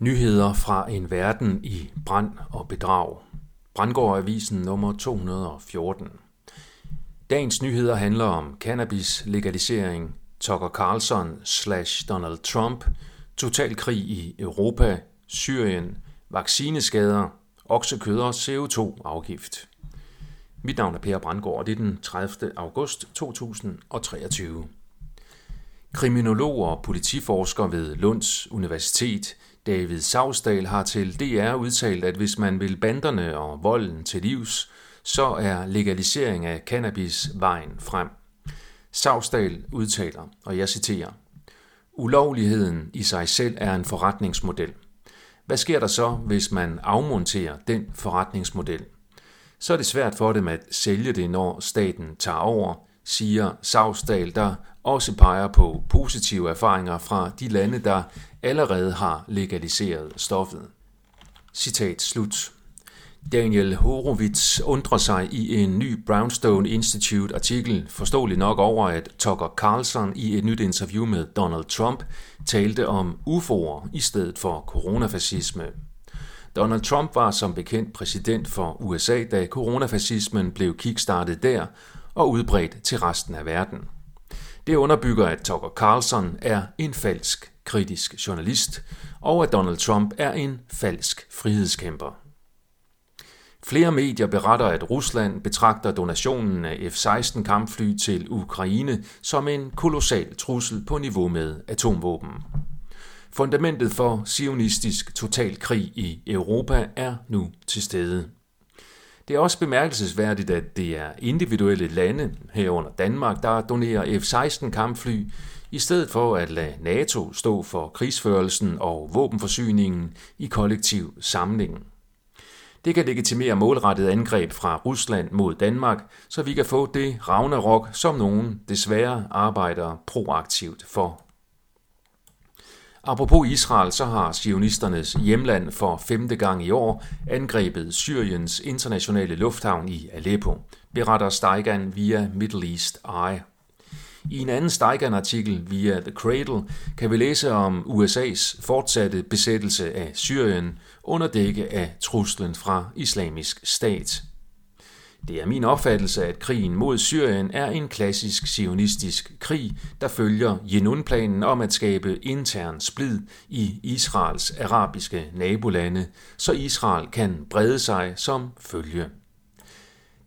Nyheder fra en verden i brand og bedrag. Brandgård Avisen nummer 214. Dagens nyheder handler om cannabis legalisering, Tucker Carlson slash Donald Trump, total krig i Europa, Syrien, vaccineskader, oksekød og CO2-afgift. Mit navn er Per Brandgård, og det er den 30. august 2023. Kriminolog og politiforsker ved Lunds Universitet, David Savsdal, har til DR udtalt, at hvis man vil banderne og volden til livs, så er legalisering af cannabis vejen frem. Savsdal udtaler, og jeg citerer, Ulovligheden i sig selv er en forretningsmodel. Hvad sker der så, hvis man afmonterer den forretningsmodel? Så er det svært for dem at sælge det, når staten tager over, siger Savsdal, der også peger på positive erfaringer fra de lande, der allerede har legaliseret stoffet. Citat slut. Daniel Horowitz undrer sig i en ny Brownstone Institute artikel forståelig nok over, at Tucker Carlson i et nyt interview med Donald Trump talte om UFO'er i stedet for coronafascisme. Donald Trump var som bekendt præsident for USA, da coronafascismen blev kickstartet der og udbredt til resten af verden. Det underbygger, at Tucker Carlson er en falsk kritisk journalist, og at Donald Trump er en falsk frihedskæmper. Flere medier beretter, at Rusland betragter donationen af F-16 kampfly til Ukraine som en kolossal trussel på niveau med atomvåben. Fundamentet for sionistisk totalkrig i Europa er nu til stede. Det er også bemærkelsesværdigt, at det er individuelle lande, herunder Danmark, der donerer F-16 kampfly, i stedet for at lade NATO stå for krigsførelsen og våbenforsyningen i kollektiv samling. Det kan legitimere målrettet angreb fra Rusland mod Danmark, så vi kan få det Ragnarok, som nogen desværre arbejder proaktivt for. Apropos Israel, så har sionisternes hjemland for femte gang i år angrebet Syriens internationale lufthavn i Aleppo, beretter Steigan via Middle East Eye. I en anden Steigan-artikel via The Cradle kan vi læse om USA's fortsatte besættelse af Syrien under dække af truslen fra islamisk stat. Det er min opfattelse, at krigen mod Syrien er en klassisk sionistisk krig, der følger Jenun-planen om at skabe intern splid i Israels arabiske nabolande, så Israel kan brede sig som følge.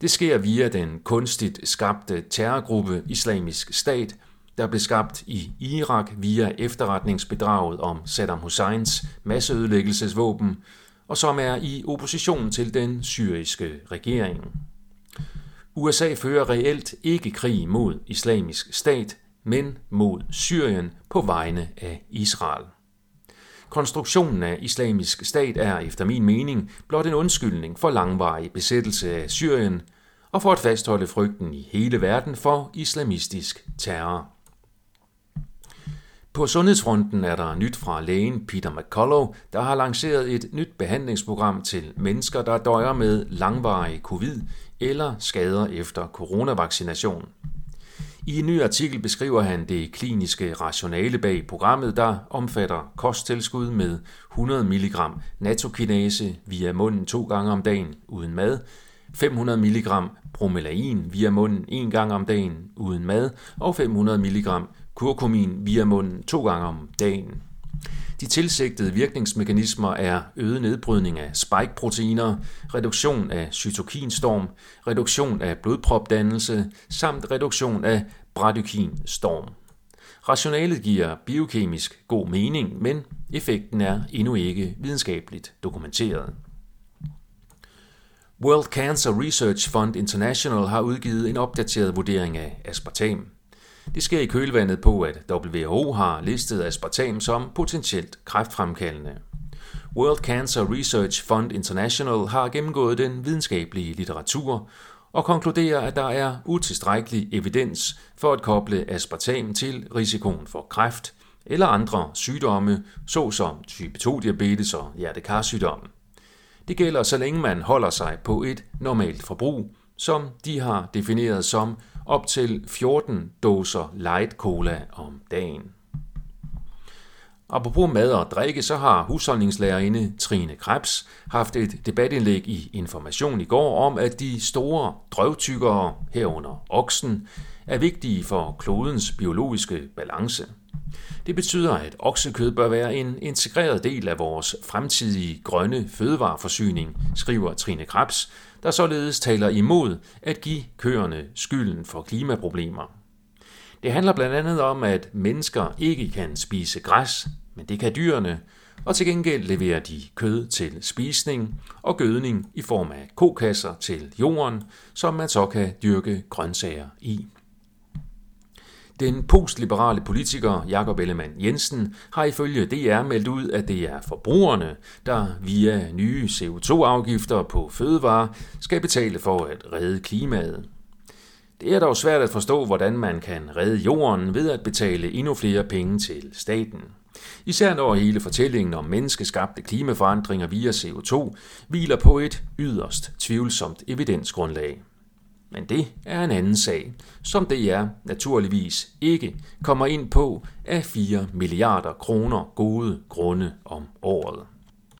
Det sker via den kunstigt skabte terrorgruppe Islamisk Stat, der blev skabt i Irak via efterretningsbedraget om Saddam Husseins masseødelæggelsesvåben, og som er i opposition til den syriske regering. USA fører reelt ikke krig mod islamisk stat, men mod Syrien på vegne af Israel. Konstruktionen af islamisk stat er efter min mening blot en undskyldning for langvarig besættelse af Syrien og for at fastholde frygten i hele verden for islamistisk terror. På sundhedsfronten er der nyt fra lægen Peter McCullough, der har lanceret et nyt behandlingsprogram til mennesker, der døjer med langvarig covid eller skader efter coronavaccination. I en ny artikel beskriver han det kliniske rationale bag programmet, der omfatter kosttilskud med 100 mg natokinase via munden to gange om dagen uden mad, 500 mg bromelain via munden en gang om dagen uden mad og 500 mg kurkumin via munden to gange om dagen. De tilsigtede virkningsmekanismer er øget nedbrydning af spike-proteiner, reduktion af cytokinstorm, reduktion af blodpropdannelse samt reduktion af bradykinstorm. Rationalet giver biokemisk god mening, men effekten er endnu ikke videnskabeligt dokumenteret. World Cancer Research Fund International har udgivet en opdateret vurdering af aspartam. Det sker i kølvandet på, at WHO har listet aspartam som potentielt kræftfremkaldende. World Cancer Research Fund International har gennemgået den videnskabelige litteratur og konkluderer, at der er utilstrækkelig evidens for at koble aspartam til risikoen for kræft eller andre sygdomme, såsom type 2-diabetes og hjertekarsygdomme. Det gælder, så længe man holder sig på et normalt forbrug, som de har defineret som op til 14 dåser light cola om dagen. Apropos mad og drikke, så har husholdningslærerinde Trine Krebs haft et debatindlæg i Information i går om, at de store drøvtykkere herunder oksen er vigtige for klodens biologiske balance. Det betyder, at oksekød bør være en integreret del af vores fremtidige grønne fødevareforsyning, skriver Trine Krebs, der således taler imod at give køerne skylden for klimaproblemer. Det handler blandt andet om, at mennesker ikke kan spise græs, men det kan dyrene, og til gengæld leverer de kød til spisning og gødning i form af kokasser til jorden, som man så kan dyrke grøntsager i. Den postliberale politiker Jakob Ellemann Jensen har ifølge DR meldt ud, at det er forbrugerne, der via nye CO2-afgifter på fødevarer skal betale for at redde klimaet. Det er dog svært at forstå, hvordan man kan redde jorden ved at betale endnu flere penge til staten. Især når hele fortællingen om menneskeskabte klimaforandringer via CO2 hviler på et yderst tvivlsomt evidensgrundlag. Men det er en anden sag, som det er naturligvis ikke kommer ind på af 4 milliarder kroner gode grunde om året.